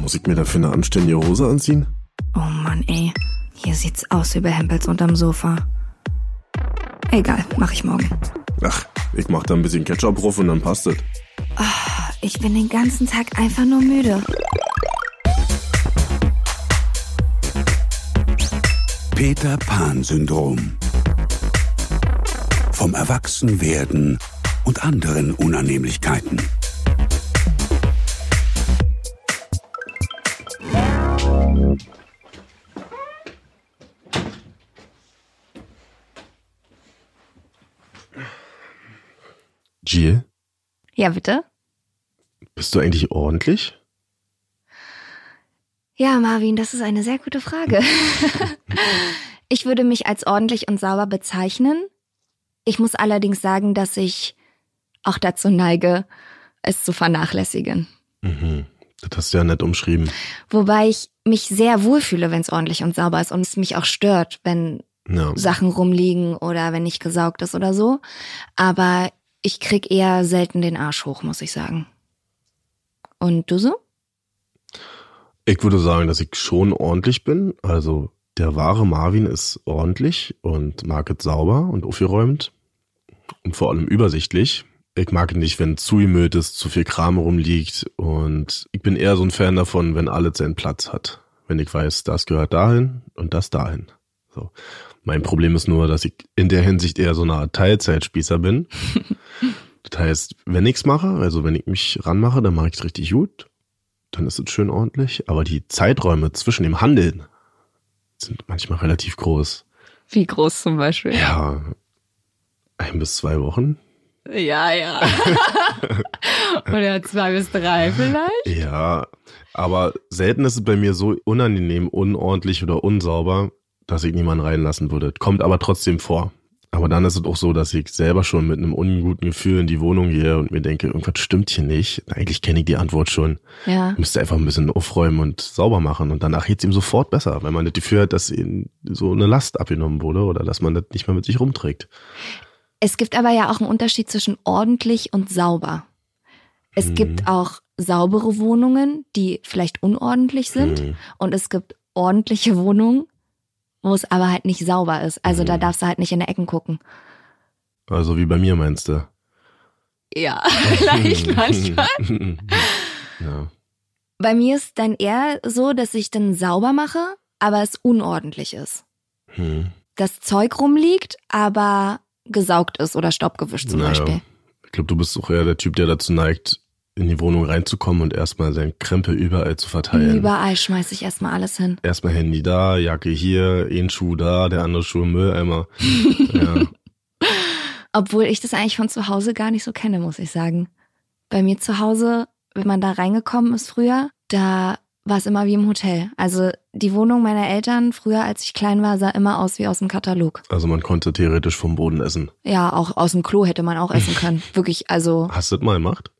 Muss ich mir dafür eine anständige Hose anziehen? Oh Mann, ey. Hier sieht's aus wie bei Hempels unterm Sofa. Egal, mach ich morgen. Ach, ich mach da ein bisschen Ketchup drauf und dann passt es. Ich bin den ganzen Tag einfach nur müde. Peter Pan-Syndrom. Vom Erwachsenwerden und anderen Unannehmlichkeiten. Ja, bitte? bist du eigentlich ordentlich? Ja, Marvin, das ist eine sehr gute Frage. ich würde mich als ordentlich und sauber bezeichnen. Ich muss allerdings sagen, dass ich auch dazu neige, es zu vernachlässigen. Mhm. Das hast du ja nett umschrieben. Wobei ich mich sehr wohlfühle, wenn es ordentlich und sauber ist und es mich auch stört, wenn Ja. Sachen rumliegen oder wenn nicht gesaugt ist oder so. Aber ich krieg eher selten den Arsch hoch, muss ich sagen. Und du so? Ich würde sagen, dass ich schon ordentlich bin. Also der wahre Marvin ist ordentlich und mag es sauber und aufgeräumt und vor allem übersichtlich. Ich mag nicht, wenn zu gemüllt ist, zu viel Kram rumliegt und ich bin eher so ein Fan davon, wenn alles seinen Platz hat. Wenn ich weiß, das gehört dahin und das dahin. So. Mein Problem ist nur, dass ich in der Hinsicht eher so eine Art Teilzeitspießer bin. das heißt, wenn ich's mache, also wenn ich mich ranmache, dann mache ich es richtig gut dann ist es schön ordentlich. Aber die Zeiträume zwischen dem Handeln sind manchmal relativ groß. Wie groß zum Beispiel? Ja, ein bis zwei Wochen. Ja, ja. Oder zwei bis drei vielleicht? Ja, aber selten ist es bei mir so unangenehm, unordentlich oder unsauber, dass ich niemanden reinlassen würde. Kommt aber trotzdem vor. Aber dann ist es auch so, dass ich selber schon mit einem unguten Gefühl in die Wohnung gehe und mir denke, irgendwas stimmt hier nicht. Eigentlich kenne ich die Antwort schon. Ja. Ich müsste einfach ein bisschen aufräumen und sauber machen und danach geht's ihm sofort besser, wenn man das Gefühl hat, dass ihm so eine Last abgenommen wurde oder dass man das nicht mehr mit sich rumträgt. Es gibt aber ja auch einen Unterschied zwischen ordentlich und sauber. Es Mhm. gibt auch saubere Wohnungen, die vielleicht unordentlich sind. Mhm. Und es gibt ordentliche Wohnungen, wo es aber halt nicht sauber ist. Also da Mhm. darfst du halt nicht in der Ecken gucken. Also wie bei mir meinst du? Ja, vielleicht manchmal. ja. Bei mir ist dann eher so, dass ich dann sauber mache, aber es unordentlich ist. Hm. Das Zeug rumliegt, aber gesaugt ist oder staubgewischt zum Naja. Beispiel. Ich glaube, du bist auch eher der Typ, der dazu neigt, in die Wohnung reinzukommen und erstmal seinen Krempel überall zu verteilen. Überall schmeiß ich erstmal alles hin. Erstmal Handy da, Jacke hier, ein Schuh da, der andere Schuh im Mülleimer. ja. Obwohl ich das eigentlich von zu Hause gar nicht so kenne, muss ich sagen. Bei mir zu Hause, wenn man da reingekommen ist früher, da war es immer wie im Hotel. Also die Wohnung meiner Eltern früher, als ich klein war, sah immer aus wie aus dem Katalog. Also man konnte theoretisch vom Boden essen. Ja, auch aus dem Klo hätte man auch essen können. Wirklich, also Hast du das mal gemacht?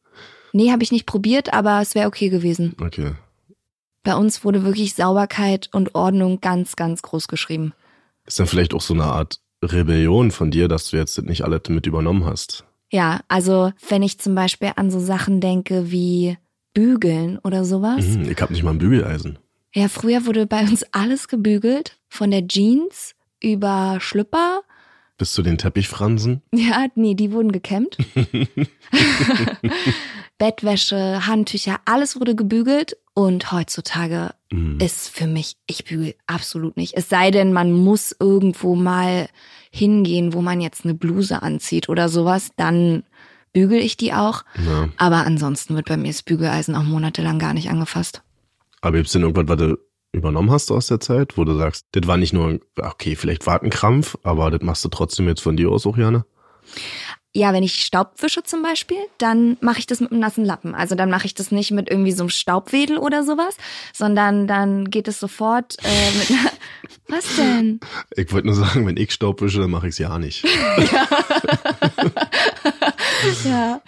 Nee, habe ich nicht probiert, aber es wäre okay gewesen. Okay. Bei uns wurde wirklich Sauberkeit und Ordnung ganz, ganz groß geschrieben. Ist dann vielleicht auch so eine Art Rebellion von dir, dass du jetzt nicht alles mit übernommen hast? Ja, also wenn ich zum Beispiel an so Sachen denke wie Bügeln oder sowas. Mhm, ich hab nicht mal ein Bügeleisen. Ja, früher wurde bei uns alles gebügelt, von der Jeans über Schlüpper. Bis zu den Teppichfransen? Ja, nee, die wurden gekämmt. Bettwäsche, Handtücher, alles wurde gebügelt. Und heutzutage Mhm. ist für mich, ich bügel absolut nicht. Es sei denn, man muss irgendwo mal hingehen, wo man jetzt eine Bluse anzieht oder sowas, dann bügel ich die auch. Ja. Aber ansonsten wird bei mir das Bügeleisen auch monatelang gar nicht angefasst. Aber gibt's denn irgendwas, was du übernommen hast aus der Zeit, wo du sagst, das war nicht nur, okay, vielleicht war ein Krampf, aber das machst du trotzdem jetzt von dir aus auch gerne? Ja, wenn ich Staub wische zum Beispiel, dann mache ich das mit einem nassen Lappen. Also dann mache ich das nicht mit irgendwie so einem Staubwedel oder sowas, sondern dann geht es sofort äh, mit einer... Was denn? Ich wollte nur sagen, wenn ich Staub wische, dann mache ich's ja nicht. Ja.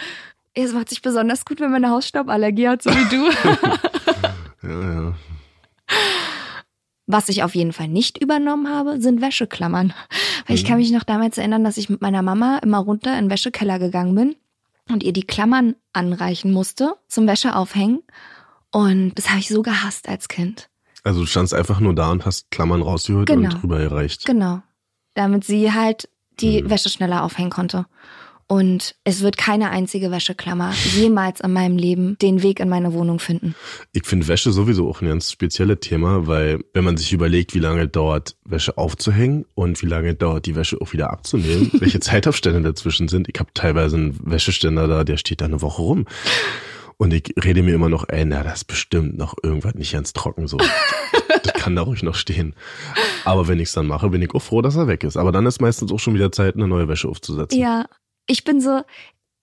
Es macht sich besonders gut, wenn man eine Hausstauballergie hat, so wie du. Ja, ja. Was ich auf jeden Fall nicht übernommen habe, sind Wäscheklammern. Weil ich kann mich noch damals erinnern, dass ich mit meiner Mama immer runter in den Wäschekeller gegangen bin und ihr die Klammern anreichen musste zum Wäscheaufhängen. Und das habe ich so gehasst als Kind. Also du standst einfach nur da und hast Klammern rausgeholt Genau. und drüber gereicht. Genau. Damit sie halt die Mhm. Wäsche schneller aufhängen konnte. Und es wird keine einzige Wäscheklammer jemals in meinem Leben den Weg in meine Wohnung finden. Ich finde Wäsche sowieso auch ein ganz spezielles Thema, weil wenn man sich überlegt, wie lange es dauert, Wäsche aufzuhängen und wie lange dauert, die Wäsche auch wieder abzunehmen, welche Zeitabstände dazwischen sind. Ich habe teilweise einen Wäscheständer da, der steht da eine Woche rum. Und ich rede mir immer noch, ey, na, das ist bestimmt noch irgendwas nicht ganz trocken so. das kann da ruhig noch stehen. Aber wenn ich es dann mache, bin ich auch froh, dass er weg ist. Aber dann ist meistens auch schon wieder Zeit, eine neue Wäsche aufzusetzen. Ja, ich bin so,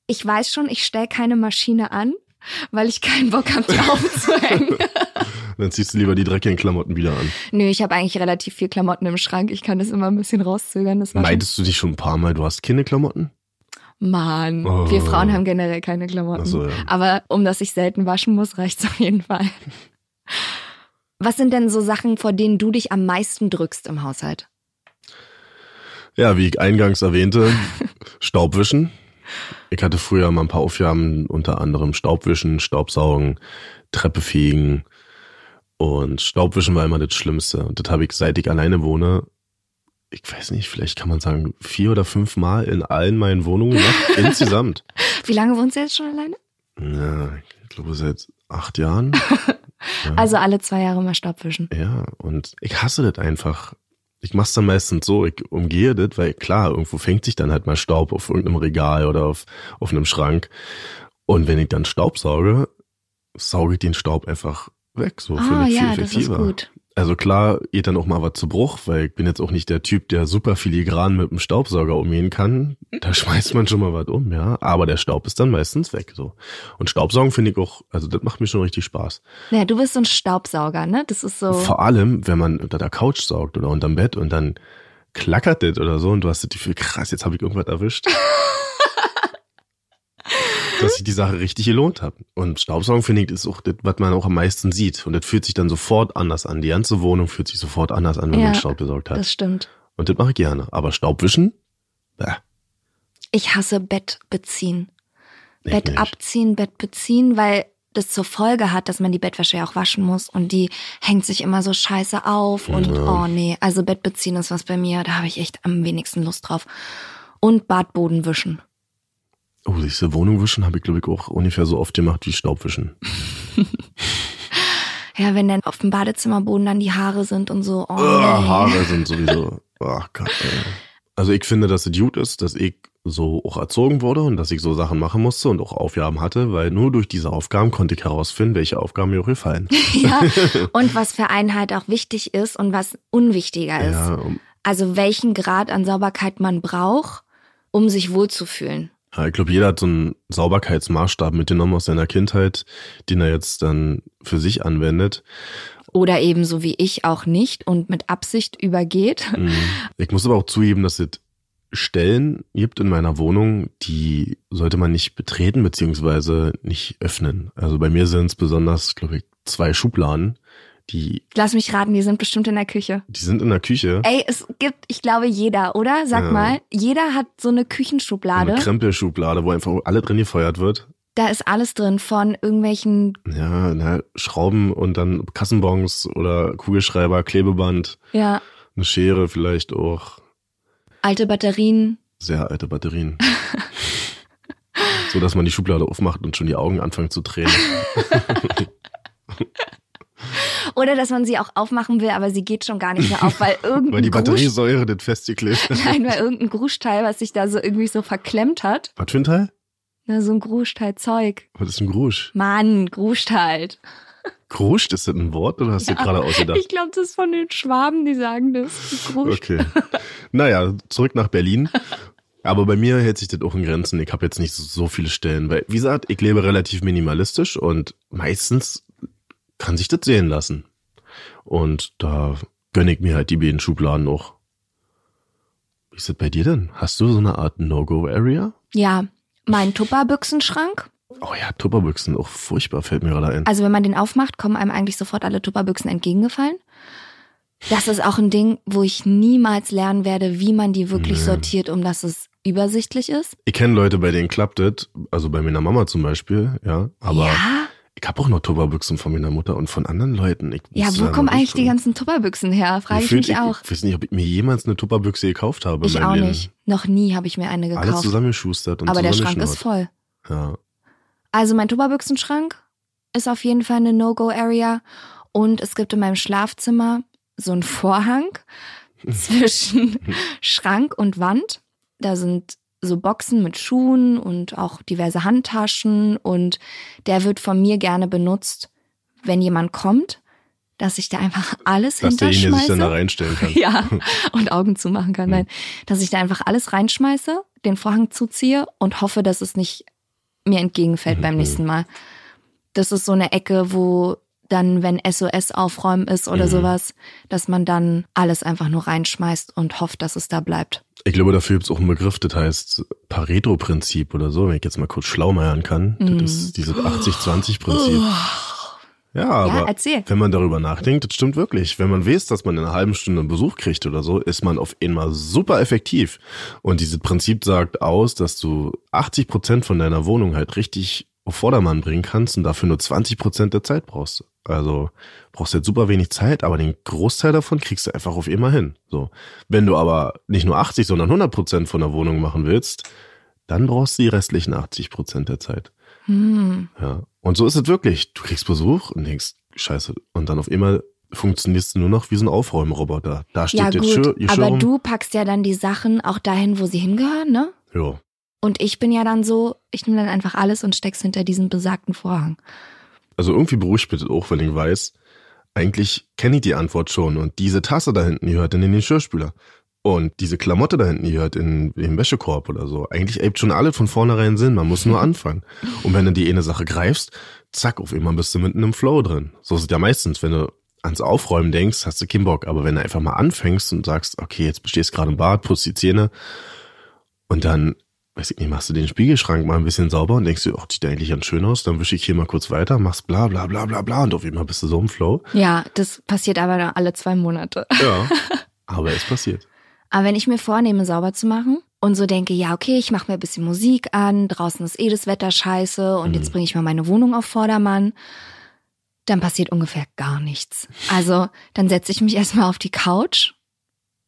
ich weiß schon, ich stelle keine Maschine an, weil ich keinen Bock habe, die aufzuhängen. Dann ziehst du lieber die dreckigen Klamotten wieder an. Nö, ich habe eigentlich relativ viel Klamotten im Schrank. Ich kann das immer ein bisschen rauszögern. Das Meintest du dich schon ein paar Mal, du hast keine Klamotten? Mann, Oh. wir Frauen haben generell keine Klamotten. So, ja. Aber um dass ich selten waschen muss, reicht's auf jeden Fall. Was sind denn so Sachen, vor denen du dich am meisten drückst im Haushalt? Ja, wie ich eingangs erwähnte, Staubwischen. Ich hatte früher mal ein paar Aufgaben, unter anderem Staubwischen, Staubsaugen, Treppe fegen. Und Staubwischen war immer das Schlimmste. Und das habe ich, seit ich alleine wohne, ich weiß nicht, vielleicht kann man sagen, vier oder fünf Mal in allen meinen Wohnungen gemacht, insgesamt. Wie lange wohnst du jetzt schon alleine? Ja, ich glaube seit acht Jahren. Ja. Also alle zwei Jahre mal Staubwischen. Ja, und ich hasse das einfach. Ich mach's dann meistens so, ich umgehe das, weil klar, irgendwo fängt sich dann halt mal Staub auf irgendeinem Regal oder auf, auf einem Schrank. Und wenn ich dann Staub sauge, sauge ich den Staub einfach weg, so für Ah mich ja, viel das ist effektiver. gut. Also klar, geht dann auch mal was zu Bruch, weil ich bin jetzt auch nicht der Typ, der super filigran mit dem Staubsauger umgehen kann. Da schmeißt man schon mal was um, ja. Aber der Staub ist dann meistens weg, so. Und Staubsaugen finde ich auch, also das macht mir schon richtig Spaß. Naja, du bist so ein Staubsauger, ne? Das ist so. Vor allem, wenn man unter der Couch saugt oder unterm Bett und dann klackert das oder so und du hast das Gefühl, krass, jetzt habe ich irgendwas erwischt. Dass ich die Sache richtig gelohnt habe. Und Staubsaugen, finde ich, ist auch das, was man auch am meisten sieht. Und das fühlt sich dann sofort anders an. Die ganze Wohnung fühlt sich sofort anders an, wenn Ja, man Staub gesaugt hat. Das stimmt. Und das mache ich gerne. Aber Staubwischen? Bäh, Ich hasse Bett beziehen. ich Bett nicht. abziehen, Bett beziehen, weil das zur Folge hat, dass man die Bettwäsche ja auch waschen muss und die hängt sich immer so scheiße auf und Ja. oh nee, also Bett beziehen ist was bei mir, da habe ich echt am wenigsten Lust drauf. Und Badboden wischen. Oh, diese Wohnung wischen habe ich, glaube ich, auch ungefähr so oft gemacht wie Staubwischen. Ja, wenn dann auf dem Badezimmerboden dann die Haare sind und so, oh Oh. Haare sind sowieso. Ach Gott, ey. Also ich finde, dass es gut ist, dass ich so auch erzogen wurde und dass ich so Sachen machen musste und auch Aufgaben hatte, weil nur durch diese Aufgaben konnte ich herausfinden, welche Aufgaben mir auch gefallen. Ja, und was für einen halt auch wichtig ist und was unwichtiger ist. Ja, um, Also welchen Grad an Sauberkeit man braucht, um sich wohlzufühlen. Ja, ich glaube, jeder hat so einen Sauberkeitsmaßstab mitgenommen aus seiner Kindheit, den er jetzt dann für sich anwendet. Oder eben so wie ich auch nicht und mit Absicht übergeht. Mhm. Ich muss aber auch zugeben, dass es Stellen gibt in meiner Wohnung, die sollte man nicht betreten beziehungsweise nicht öffnen. Also bei mir sind es besonders, glaube ich, zwei Schubladen, die, Lass mich raten, die sind bestimmt in der Küche. die sind in der Küche. Ey, es gibt, ich glaube, jeder, oder? Sag Ja. mal, jeder hat so eine Eine Küchenschublade. Krempelschublade, wo einfach alle drin gefeuert wird. Da ist alles drin, von irgendwelchen, Ja, na, Schrauben und dann Kassenbons oder Kugelschreiber, Klebeband, ja, eine Schere vielleicht auch. alte Batterien. Sehr alte Batterien. so dass man die Schublade aufmacht und schon die Augen anfangen zu tränen. Oder dass man sie auch aufmachen will, aber sie geht schon gar nicht mehr auf, weil irgendein Weil die Batteriesäure das festgeklebt hat. nein, weil irgendein Gruschteil, was sich da so irgendwie so verklemmt hat. Was für ein Teil? Na, so ein Gruschteil Zeug. Was ist ein Grusch? Mann, Gruscht halt. Gruscht, ist das ein Wort oder hast du Ja, dir gerade ausgedacht? Ich glaube, das ist von den Schwaben, die sagen das. Gruscht. Okay. Naja, zurück nach Berlin. Aber bei mir hält sich das auch in Grenzen. Ich habe jetzt nicht so viele Stellen, weil, wie gesagt, ich lebe relativ minimalistisch und meistens kann sich das sehen lassen. Und da gönne ich mir halt die beiden Schubladen auch. Wie ist das bei dir denn? Hast du so eine Art No-Go-Area? Ja, mein Tupperbüchsenschrank. Oh ja, Tupperbüchsen, auch furchtbar, fällt mir gerade ein. Also wenn man den aufmacht, kommen einem eigentlich sofort alle Tupperbüchsen entgegengefallen. Das ist auch ein Ding, wo ich niemals lernen werde, wie man die wirklich Nee. sortiert, um dass es übersichtlich ist. Ich kenne Leute, bei denen klappt das, also bei meiner Mama zum Beispiel, ja. Aber ja, Ich habe auch noch Tupperbüchsen von meiner Mutter und von anderen Leuten. Ich Ja, wo kommen eigentlich die ganzen Tupperbüchsen her? Frage ich Gefühlt, mich auch. Ich weiß nicht, ob ich mir jemals eine Tupperbüchse gekauft habe. Ich auch Leben. nicht. Noch nie habe ich mir eine Alles gekauft. zusammengeschustert und Aber der Schrank ist voll. Ja. Also mein Tupperbüchsenschrank ist auf jeden Fall eine No-Go-Area. Und es gibt in meinem Schlafzimmer so einen Vorhang zwischen Schrank und Wand. Da sind so Boxen mit Schuhen und auch diverse Handtaschen. Und der wird von mir gerne benutzt, wenn jemand kommt, dass ich da einfach alles Dass derjenige sich dann da hinterschmeiße. reinstellen kann. Ja, und Augen zumachen kann. Nein, dass ich da einfach alles reinschmeiße, den Vorhang zuziehe und hoffe, dass es nicht mir entgegenfällt beim Mhm. nächsten Mal. Das ist so eine Ecke, wo dann, wenn SOS aufräumen ist oder Mhm. sowas, dass man dann alles einfach nur reinschmeißt und hofft, dass es da bleibt. Ich glaube, dafür gibt es auch einen Begriff, das heißt Pareto-Prinzip oder so, wenn ich jetzt mal kurz schlaumeiern kann. Mhm. Das ist dieses 80-20-Prinzip. Ja, aber erzähl. wenn man darüber nachdenkt, das stimmt wirklich. Wenn man weiß, dass man in einer halben Stunde einen Besuch kriegt oder so, ist man auf einmal super effektiv. Und dieses Prinzip sagt aus, dass du 80 Prozent von deiner Wohnung halt richtig auf Vordermann bringen kannst und dafür nur 20 Prozent der Zeit brauchst. Also brauchst jetzt super wenig Zeit, aber den Großteil davon kriegst du einfach auf immer hin. So. Wenn du aber nicht nur 80, sondern 100 Prozent von der Wohnung machen willst, dann brauchst du die restlichen 80 Prozent der Zeit. Hm. Ja. Und so ist es wirklich. Du kriegst Besuch und denkst, scheiße. Und dann auf einmal funktionierst du nur noch wie so ein Aufräumroboter. Da steht Ja jetzt gut, aber du packst ja dann die Sachen auch dahin, wo sie hingehören, ne? Ja. Und ich bin ja dann so, ich nehme dann einfach alles und steck's hinter diesen besagten Vorhang. Also irgendwie beruhigt mich das auch, wenn ich weiß, eigentlich kenne ich die Antwort schon. Und diese Tasse da hinten, die gehört in den Geschirrspüler. Und diese Klamotte da hinten, die gehört in, in den Wäschekorb oder so. Eigentlich ergibt schon alle von vornherein Sinn. Man muss nur anfangen. Und wenn du die eine Sache greifst, zack, auf einmal bist du mitten im Flow drin. So ist es ja meistens. Wenn du ans Aufräumen denkst, hast du keinen Bock. Aber wenn du einfach mal anfängst und sagst, okay, jetzt bestehst gerade im Bad, putzt die Zähne und dann, weiß ich nicht, machst du den Spiegelschrank mal ein bisschen sauber und denkst dir, ach, sieht eigentlich ganz schön aus, dann wische ich hier mal kurz weiter, machst bla bla bla bla bla und auf einmal bist du so im Flow. Ja, das passiert aber nur alle zwei Monate. Ja. Aber es passiert. Aber wenn ich mir vornehme, sauber zu machen und so denke, ja, okay, ich mache mir ein bisschen Musik an, draußen ist eh das Wetter scheiße und Mhm. jetzt bringe ich mal meine Wohnung auf Vordermann, dann passiert ungefähr gar nichts. Also dann setze ich mich erstmal auf die Couch,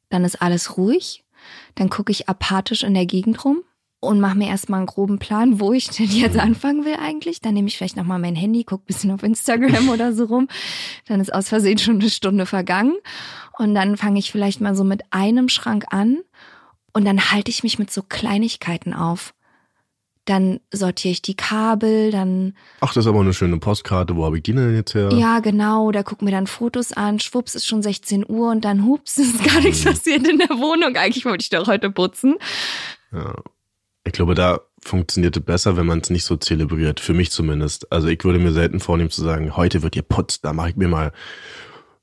dann ist alles ruhig, dann gucke ich apathisch in der Gegend rum und mache mir erstmal einen groben Plan, wo ich denn jetzt anfangen will eigentlich. Dann nehme ich vielleicht nochmal mein Handy, gucke bisschen auf Instagram oder so rum. Dann ist aus Versehen schon eine Stunde vergangen. Und dann fange ich vielleicht mal so mit einem Schrank an und dann halte ich mich mit so Kleinigkeiten auf. Dann sortiere ich die Kabel, dann, Ach, das ist aber eine schöne Postkarte. Wo habe ich die denn jetzt her? ja genau, da guck mir dann Fotos an, schwupps, ist schon 16 Uhr und dann hups, ist gar nichts passiert in der Wohnung. Eigentlich wollte ich doch heute putzen. Ja. Ich glaube, da funktioniert es besser, wenn man es nicht so zelebriert. Für mich zumindest. Also ich würde mir selten vornehmen zu sagen, heute wird hier putzt, da mache ich mir mal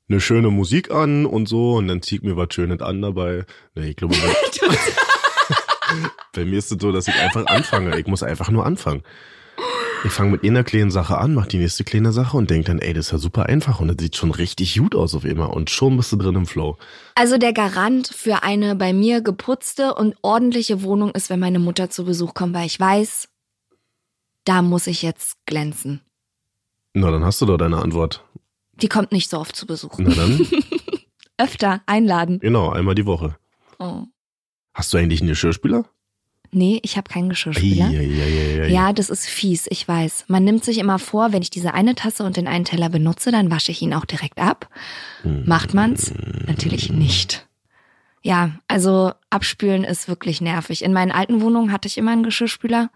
eine schöne Musik an und so und dann zieh ich mir was Schönes an dabei. Nee, ich glaube, bei, bei mir ist es so, dass ich einfach anfange. Ich muss einfach nur anfangen. Ich fange mit einer kleinen Sache an, mach die nächste kleine Sache und denk dann, ey, das ist ja super einfach und das sieht schon richtig gut aus auf immer und schon bist du drin im Flow. Also der Garant für eine bei mir geputzte und ordentliche Wohnung ist, wenn meine Mutter zu Besuch kommt, weil ich weiß, da muss ich jetzt glänzen. Na, dann hast du doch deine Antwort. Die kommt nicht so oft zu Besuch. Na dann, Öfter einladen. genau, einmal die Woche. Oh. Hast du eigentlich einen Geschirrspüler? Nee, ich habe keinen Geschirrspüler. Eieieiei. Ja, das ist fies, ich weiß. Man nimmt sich immer vor, wenn ich diese eine Tasse und den einen Teller benutze, dann wasche ich ihn auch direkt ab. Macht man's? Natürlich nicht. Ja, also abspülen ist wirklich nervig. In meinen alten Wohnungen hatte ich immer einen Geschirrspüler.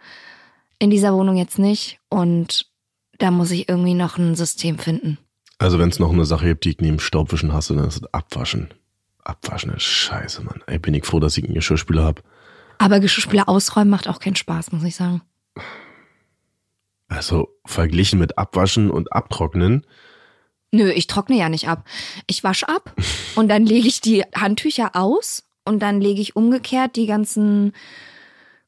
In dieser Wohnung jetzt nicht. Und da muss ich irgendwie noch ein System finden. Also wenn es noch eine Sache gibt, die ich neben Staubwischen hasse, dann ist es Abwaschen. Abwaschen ist scheiße, Mann. Ey, bin ich froh, dass ich einen Geschirrspüler hab. Aber Geschirrspüler ausräumen macht auch keinen Spaß, muss ich sagen. Also verglichen mit Abwaschen und Abtrocknen, Nö, ich trockne ja nicht ab. Ich wasche ab und dann lege ich die Handtücher aus und dann lege ich umgekehrt die ganzen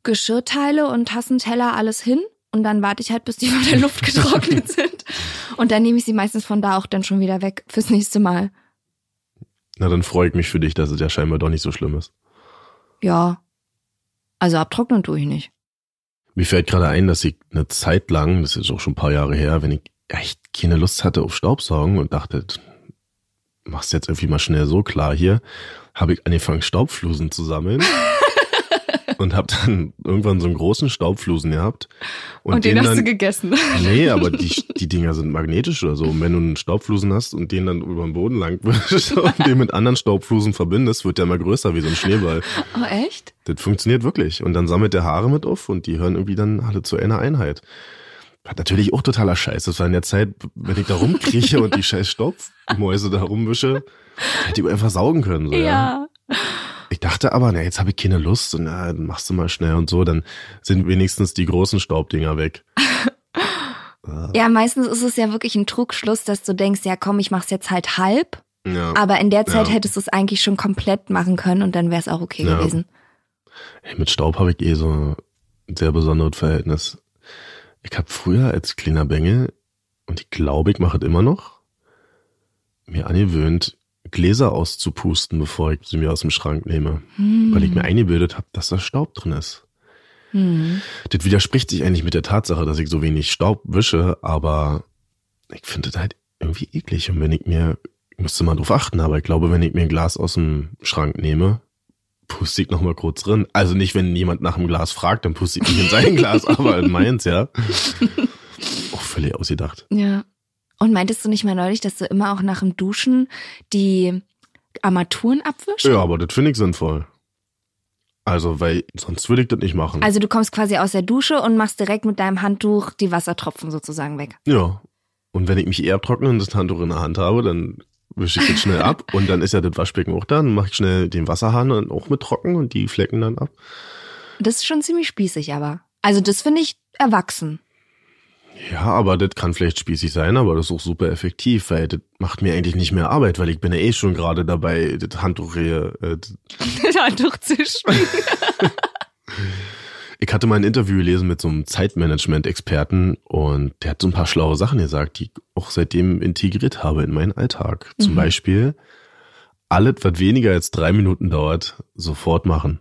Geschirrteile und Tassenteller alles hin und dann warte ich halt, bis die von der Luft getrocknet sind. Und dann nehme ich sie meistens von da auch dann schon wieder weg fürs nächste Mal. na dann freue ich mich für dich, dass es ja scheinbar doch nicht so schlimm ist. Ja. Also abtrocknen tue ich nicht. Mir fällt gerade ein, dass ich eine Zeit lang, das ist auch schon ein paar Jahre her, wenn ich ich keine Lust hatte auf Staubsaugen und dachte, machst jetzt irgendwie mal schnell so klar hier, habe ich angefangen Staubflusen zu sammeln. und habe dann irgendwann so einen großen Staubflusen gehabt. Und, und den, den, hast dann, du gegessen. Nee, aber die, die Dinger sind magnetisch oder so. Und wenn du einen Staubflusen hast und den dann über den Boden lang wischst und den mit anderen Staubflusen verbindest, wird der mal größer wie so ein Schneeball. Oh, echt? Das funktioniert wirklich. Und dann sammelt der Haare mit auf und die hören irgendwie dann alle zu einer Einheit. Hat natürlich auch totaler Scheiß. Das war in der Zeit, wenn ich da rumkrieche und die scheiß Staubmäuse da rumwische, hätte ich einfach saugen können. So, ja. ja. Ich dachte aber, na, jetzt habe ich keine Lust und na, dann machst du mal schnell und so, dann sind wenigstens die großen Staubdinger weg. ja, meistens ist es ja wirklich ein Trugschluss, dass du denkst, ja komm, ich mach's jetzt halt halb. Ja. Aber in der Zeit ja. hättest du es eigentlich schon komplett machen können und dann wäre es auch okay ja. gewesen. Hey, mit Staub habe ich eh so ein sehr besonderes Verhältnis. Ich habe früher als kleiner Bengel, und ich glaube, ich mache es immer noch, mir angewöhnt, Gläser auszupusten, bevor ich sie mir aus dem Schrank nehme. Hm. Weil ich mir eingebildet habe, dass da Staub drin ist. Hm. Das widerspricht sich eigentlich mit der Tatsache, dass ich so wenig Staub wische, aber ich finde das halt irgendwie eklig. Und wenn ich mir, ich müsste mal drauf achten, aber ich glaube, wenn ich mir ein Glas aus dem Schrank nehme, puste ich nochmal kurz drin. Also nicht, wenn jemand nach dem Glas fragt, dann puste ich nicht in sein Glas, aber in meins, ja. Auch völlig ausgedacht. Ja. Und meintest du nicht mal neulich, dass du immer auch nach dem Duschen die Armaturen abwischst? Ja, aber das finde ich sinnvoll. Also, weil sonst würde ich das nicht machen. Also du kommst quasi aus der Dusche und machst direkt mit deinem Handtuch die Wassertropfen sozusagen weg. Ja. Und wenn ich mich eher trockne und das Handtuch in der Hand habe, dann wische ich das schnell ab und dann ist ja das Waschbecken auch da, dann mache ich schnell den Wasserhahn dann auch mit trocken und die Flecken dann ab. Das ist schon ziemlich spießig aber. Also das finde ich erwachsen. Ja, aber das kann vielleicht spießig sein, aber das ist auch super effektiv, weil das macht mir eigentlich nicht mehr Arbeit, weil ich bin ja eh schon gerade dabei, das Handtuch hier. Äh, das Handtuch zu schwingen. ich hatte mal ein Interview gelesen mit so einem Zeitmanagement-Experten und der hat so ein paar schlaue Sachen gesagt, die ich auch seitdem integriert habe in meinen Alltag. Zum mhm. Beispiel, alles, was weniger als drei Minuten dauert, sofort machen.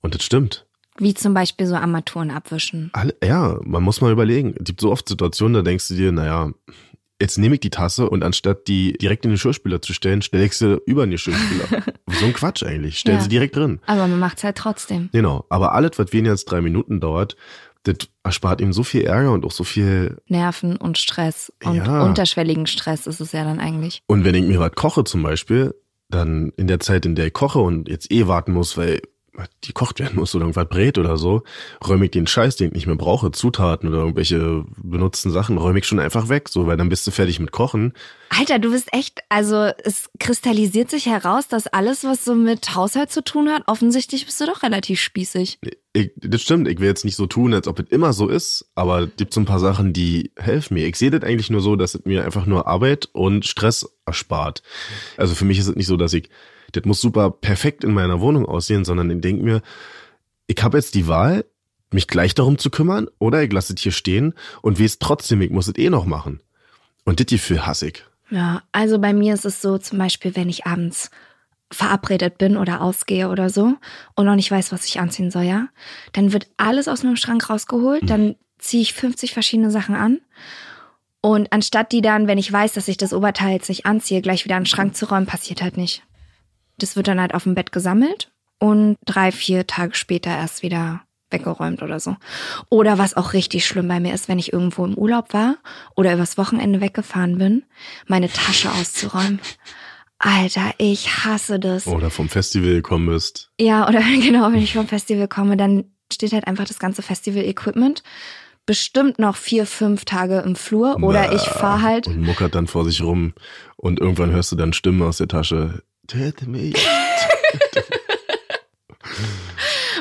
Und das stimmt. Wie zum Beispiel so Armaturen abwischen. Ja, man muss mal überlegen. Es gibt so oft Situationen, da denkst du dir, naja, jetzt nehme ich die Tasse und anstatt die direkt in den Geschirrspüler zu stellen, stelle ich sie über den Geschirrspüler. so ein Quatsch eigentlich. Stell ja. sie direkt drin. Aber man macht es halt trotzdem. Genau. Aber alles, was weniger als drei Minuten dauert, das erspart ihm so viel Ärger und auch so viel Nerven und Stress und ja. unterschwelligen Stress ist es ja dann eigentlich. Und wenn ich mir was koche zum Beispiel, dann in der Zeit, in der ich koche und jetzt eh warten muss, weil die kocht werden muss oder irgendwas brät oder so, räume ich den Scheiß, den ich nicht mehr brauche, Zutaten oder irgendwelche benutzten Sachen, räume ich schon einfach weg, so, weil dann bist du fertig mit Kochen. Alter, du bist echt, also es kristallisiert sich heraus, dass alles, was so mit Haushalt zu tun hat, offensichtlich bist du doch relativ spießig. Ich, das stimmt, ich will jetzt nicht so tun, als ob es immer so ist, aber es gibt so ein paar Sachen, die helfen mir. Ich sehe das eigentlich nur so, dass es mir einfach nur Arbeit und Stress erspart. Also für mich ist es nicht so, dass ich das muss super perfekt in meiner Wohnung aussehen, sondern ich denke mir, ich habe jetzt die Wahl, mich gleich darum zu kümmern oder ich lasse es hier stehen und weiß trotzdem, ich muss es eh noch machen. Und das Gefühl hasse ich. Ja, also bei mir ist es so, zum Beispiel, wenn ich abends verabredet bin oder ausgehe oder so und noch nicht weiß, was ich anziehen soll, ja, dann wird alles aus meinem Schrank rausgeholt, mhm. dann ziehe ich 50 verschiedene Sachen an und anstatt die dann, wenn ich weiß, dass ich das Oberteil jetzt nicht anziehe, gleich wieder in den Schrank zu räumen, passiert halt nicht. Das wird dann halt auf dem Bett gesammelt und drei, vier Tage später erst wieder weggeräumt oder so. Oder was auch richtig schlimm bei mir ist, wenn ich irgendwo im Urlaub war oder übers Wochenende weggefahren bin, meine Tasche auszuräumen. Alter, ich hasse das. Oder vom Festival gekommen bist. Ja, oder genau, wenn ich vom Festival komme, dann steht halt einfach das ganze Festival-Equipment bestimmt noch vier, fünf Tage im Flur oder ich fahr halt. Und muckert dann vor sich rum und irgendwann hörst du dann Stimmen aus der Tasche. Töte mich.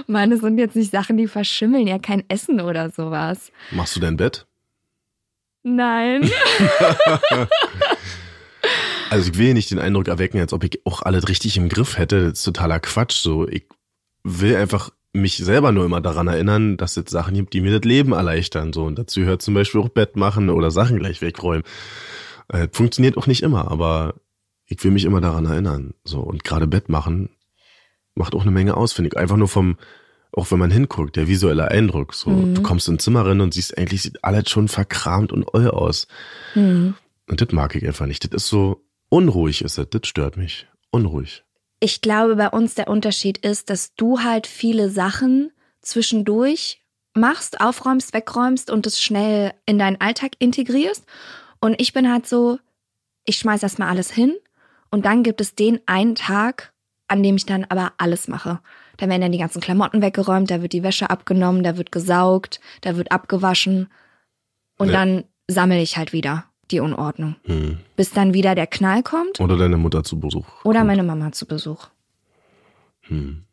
Mann, es sind jetzt nicht Sachen, die verschimmeln, ja kein Essen oder sowas. Machst du dein Bett? Nein. also ich will nicht den Eindruck erwecken, als ob ich auch alles richtig im Griff hätte. Das ist totaler Quatsch. So, ich will einfach mich selber nur immer daran erinnern, dass es Sachen gibt, die mir das Leben erleichtern. So und dazu gehört zum Beispiel auch Bett machen oder Sachen gleich wegräumen. Äh, funktioniert auch nicht immer, aber ich will mich immer daran erinnern. So, und gerade Bett machen macht auch eine Menge aus, finde ich. Einfach nur vom auch wenn man hinguckt, der visuelle Eindruck. So, Mhm. du kommst ins Zimmer rein und siehst, eigentlich sieht alles schon verkramt und oll aus. Mhm. Und das mag ich einfach nicht. Das ist so unruhig ist das. Das stört mich. Unruhig. Ich glaube, bei uns der Unterschied ist, dass du halt viele Sachen zwischendurch machst, aufräumst, wegräumst und es schnell in deinen Alltag integrierst. Und ich bin halt so, ich schmeiß erstmal alles hin und dann gibt es den einen Tag, an dem ich dann aber alles mache. Da werden dann die ganzen Klamotten weggeräumt, da wird die Wäsche abgenommen, da wird gesaugt, da wird abgewaschen und Ja. dann sammle ich halt wieder die Unordnung. Hm. Bis dann wieder der Knall kommt Oder deine Mutter zu Besuch. oder kommt. meine Mama zu Besuch. Hm.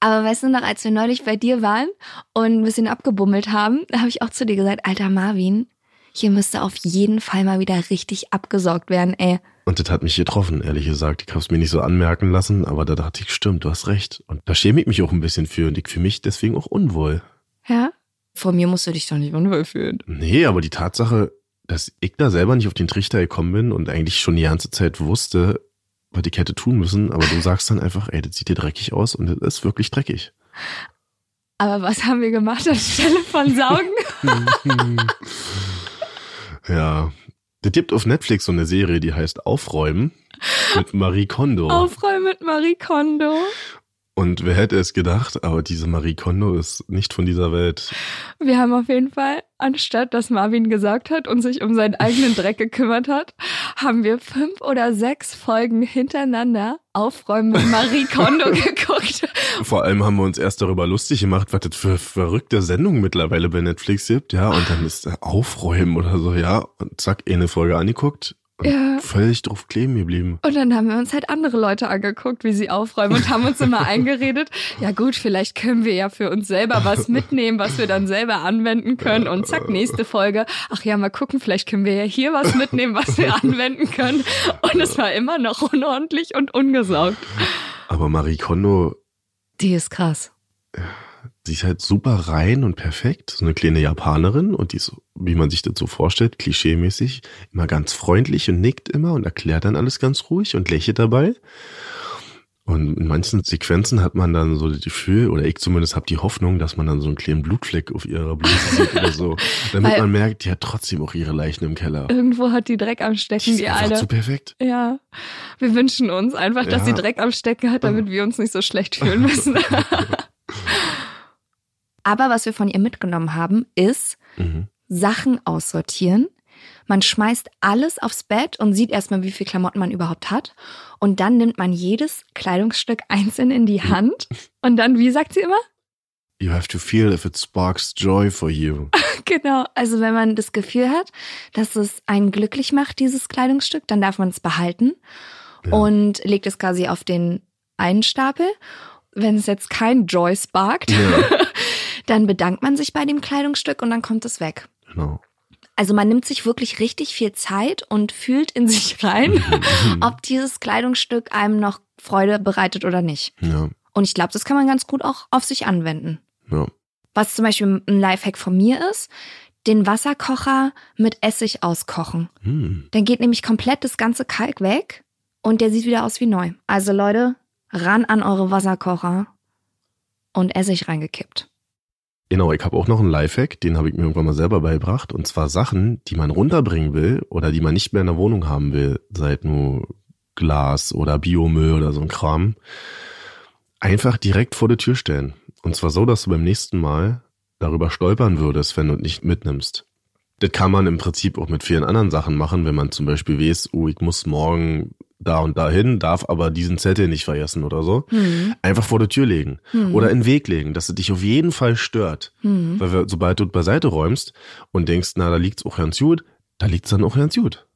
Aber weißt du noch, als wir neulich bei dir waren und ein bisschen abgebummelt haben, da habe ich auch zu dir gesagt, alter Marvin, hier müsste auf jeden Fall mal wieder richtig abgesaugt werden, ey. Und das hat mich getroffen, ehrlich gesagt. Ich habe es mir nicht so anmerken lassen, aber da dachte ich, stimmt, du hast recht. Und da schäme ich mich auch ein bisschen für und ich fühle mich deswegen auch unwohl. Ja? Vor mir musst du dich doch nicht unwohl fühlen. Nee, aber die Tatsache, dass ich da selber nicht auf den Trichter gekommen bin und eigentlich schon die ganze Zeit wusste, was ich hätte tun müssen, aber du sagst dann einfach, ey, das sieht dir dreckig aus und das ist wirklich dreckig. Aber was haben wir gemacht anstelle von Saugen? ja. Das gibt auf Netflix so eine Serie, die heißt Aufräumen mit Marie Kondo. Aufräumen mit Marie Kondo. Und wer hätte es gedacht, aber diese Marie Kondo ist nicht von dieser Welt. Wir haben auf jeden Fall, anstatt dass Marvin gesagt hat und sich um seinen eigenen Dreck gekümmert hat, haben wir fünf oder sechs Folgen hintereinander Aufräumen mit Marie Kondo geguckt. Vor allem haben wir uns erst darüber lustig gemacht, was das für verrückte Sendungen mittlerweile bei Netflix gibt, ja, und dann ist Aufräumen oder so, ja, und zack, eine Folge angeguckt Ja. völlig drauf kleben geblieben. Und dann haben wir uns halt andere Leute angeguckt, wie sie aufräumen und haben uns immer eingeredet, ja gut, vielleicht können wir ja für uns selber was mitnehmen, was wir dann selber anwenden können. Und zack, nächste Folge. Ach ja, mal gucken, vielleicht können wir ja hier was mitnehmen, was wir anwenden können. Und es war immer noch unordentlich und ungesaugt. Aber Marie Kondo, Die ist krass. sie ist halt super rein und perfekt, so eine kleine Japanerin und die ist, wie man sich das so vorstellt, klischeemäßig, immer ganz freundlich und nickt immer und erklärt dann alles ganz ruhig und lächelt dabei. Und in manchen Sequenzen hat man dann so das Gefühl, oder ich zumindest habe die Hoffnung, dass man dann so einen kleinen Blutfleck auf ihrer Bluse sieht oder so. Damit Weil- man merkt, die hat trotzdem auch ihre Leichen im Keller. Irgendwo hat die Dreck am Die Stecken, ist die einfach zu perfekt. Ja, wir wünschen uns einfach, dass Ja. sie Dreck am Stecken hat, damit wir uns nicht so schlecht fühlen müssen. Aber was wir von ihr mitgenommen haben, ist Mhm. Sachen aussortieren. Man schmeißt alles aufs Bett und sieht erstmal, wie viel Klamotten man überhaupt hat. Und dann nimmt man jedes Kleidungsstück einzeln in die Hand. Und dann, wie sagt sie immer? You have to feel if it sparks joy for you. Genau, also wenn man das Gefühl hat, dass es einen glücklich macht, dieses Kleidungsstück, dann darf man es behalten Ja. und legt es quasi auf den einen Stapel. Wenn es jetzt kein Joy sparkt, Ja. dann bedankt man sich bei dem Kleidungsstück und dann kommt es weg. Genau. Also man nimmt sich wirklich richtig viel Zeit und fühlt in sich rein, ob dieses Kleidungsstück einem noch Freude bereitet oder nicht. Ja, Und ich glaube, das kann man ganz gut auch auf sich anwenden. ja. Was zum Beispiel ein Lifehack von mir ist, den Wasserkocher mit Essig auskochen. Hm. Dann geht nämlich komplett das ganze Kalk weg und der sieht wieder aus wie neu. Also Leute, ran an eure Wasserkocher und Essig reingekippt. Genau, ich habe auch noch einen Lifehack, den habe ich mir irgendwann mal selber beigebracht. Und zwar Sachen, die man runterbringen will oder die man nicht mehr in der Wohnung haben will, seit nur Glas oder Biomüll oder so ein Kram, einfach direkt vor die Tür stellen. Und zwar so, dass du beim nächsten Mal darüber stolpern würdest, wenn du nicht mitnimmst. Das kann man im Prinzip auch mit vielen anderen Sachen machen, wenn man zum Beispiel weiß, oh, ich muss morgen da und dahin, darf aber diesen Zettel nicht vergessen oder so. Hm. Einfach vor die Tür legen Hm. oder in den Weg legen, dass es dich auf jeden Fall stört. Hm. Weil wir, sobald du beiseite räumst und denkst, na, da liegt's auch ganz gut, da liegt's dann auch ganz gut.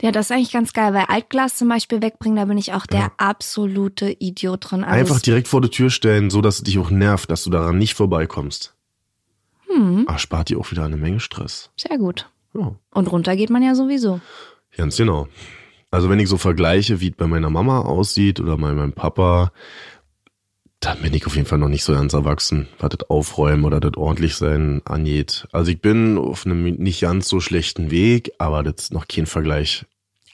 Ja, das ist eigentlich ganz geil, weil Altglas zum Beispiel wegbringen, da bin ich auch der Ja. absolute Idiot drin. Also Einfach es- direkt vor die Tür stellen, so dass es dich auch nervt, dass du daran nicht vorbeikommst. hm, Ah, spart dir auch wieder eine Menge Stress. sehr gut. Ja, Und runter geht man ja sowieso. ganz genau. Also wenn ich so vergleiche, wie es bei meiner Mama aussieht oder bei meinem Papa, dann bin ich auf jeden Fall noch nicht so ganz erwachsen, was das Aufräumen oder das Ordentlichsein angeht. Also ich bin auf einem nicht ganz so schlechten Weg, aber das ist noch kein Vergleich.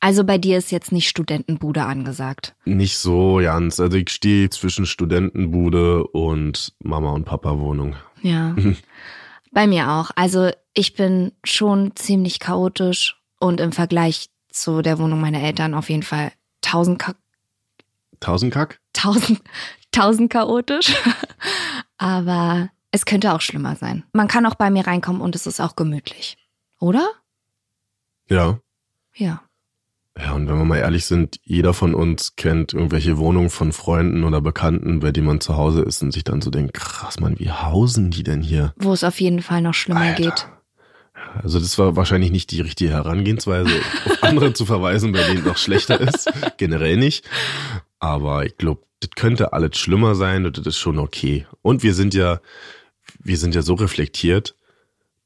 Also bei dir ist jetzt nicht Studentenbude angesagt. Nicht so, Jans. Also ich stehe zwischen Studentenbude und Mama und Papa Wohnung. Ja. bei mir auch. Also ich bin schon ziemlich chaotisch und im Vergleich zu der Wohnung meiner Eltern auf jeden Fall tausend, Ka Tausend Kack? tausend, tausend chaotisch. Aber es könnte auch schlimmer sein. Man kann auch bei mir reinkommen und es ist auch gemütlich. Oder? Ja. Ja. Ja, und wenn wir mal ehrlich sind, jeder von uns kennt irgendwelche Wohnungen von Freunden oder Bekannten, bei denen man zu Hause ist und sich dann so denkt, krass, Mann, wie hausen die denn hier? Wo es auf jeden Fall noch schlimmer Alter. geht. Also das war wahrscheinlich nicht die richtige Herangehensweise, auf andere zu verweisen, bei denen es noch schlechter ist. Generell nicht. Aber ich glaube, das könnte alles schlimmer sein und das ist schon okay. Und wir sind ja, wir sind ja so reflektiert,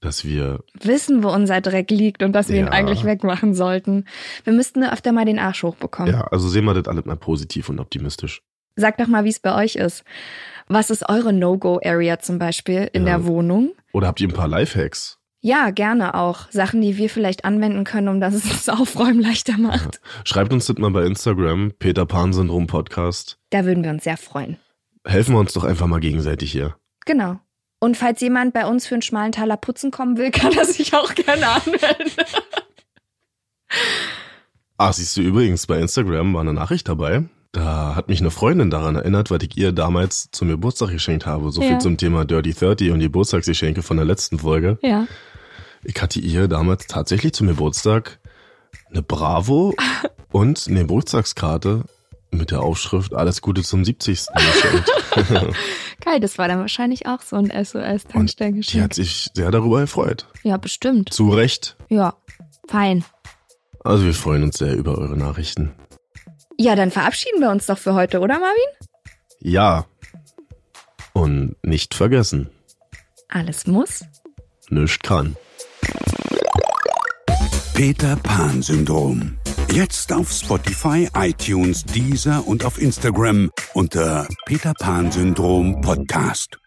dass wir, Wissen, wo unser Dreck liegt und dass wir ihn Ja. eigentlich wegmachen sollten. Wir müssten öfter mal den Arsch hochbekommen. ja, also sehen wir das alles mal positiv und optimistisch. Sagt doch mal, wie es bei euch ist. Was ist eure No-Go-Area zum Beispiel in Ja. der Wohnung? Oder habt ihr ein paar Lifehacks? Ja, gerne auch. Sachen, die wir vielleicht anwenden können, um dass es das Aufräumen leichter macht. Schreibt uns das mal bei Instagram, Peter Pan Syndrom Podcast. Da würden wir uns sehr freuen. Helfen wir uns doch einfach mal gegenseitig hier. Genau. Und falls jemand bei uns für einen schmalen Taler putzen kommen will, kann er sich auch gerne anmelden. Ah, siehst du übrigens, bei Instagram war eine Nachricht dabei. Da hat mich eine Freundin daran erinnert, was ich ihr damals zum Geburtstag geschenkt habe. So Ja. viel zum Thema Dirty 30 und die Geburtstagsgeschenke von der letzten Folge. Ja. Ich hatte ihr damals tatsächlich zum Geburtstag eine Bravo und eine Geburtstagskarte mit der Aufschrift Alles Gute zum 70. geschenkt. Geil, das war dann wahrscheinlich auch so ein Und die SOS-Tankstellengeschenk. hat sich sehr darüber gefreut. Ja, bestimmt. Zu Recht. Ja, fein. Also wir freuen uns sehr über eure Nachrichten. Ja, dann verabschieden wir uns doch für heute, oder Marvin? Ja. Und nicht vergessen, Alles muss. nichts kann. Peter Pan Syndrom. Jetzt auf Spotify, iTunes, Deezer und auf Instagram unter Peter Pan Syndrom Podcast.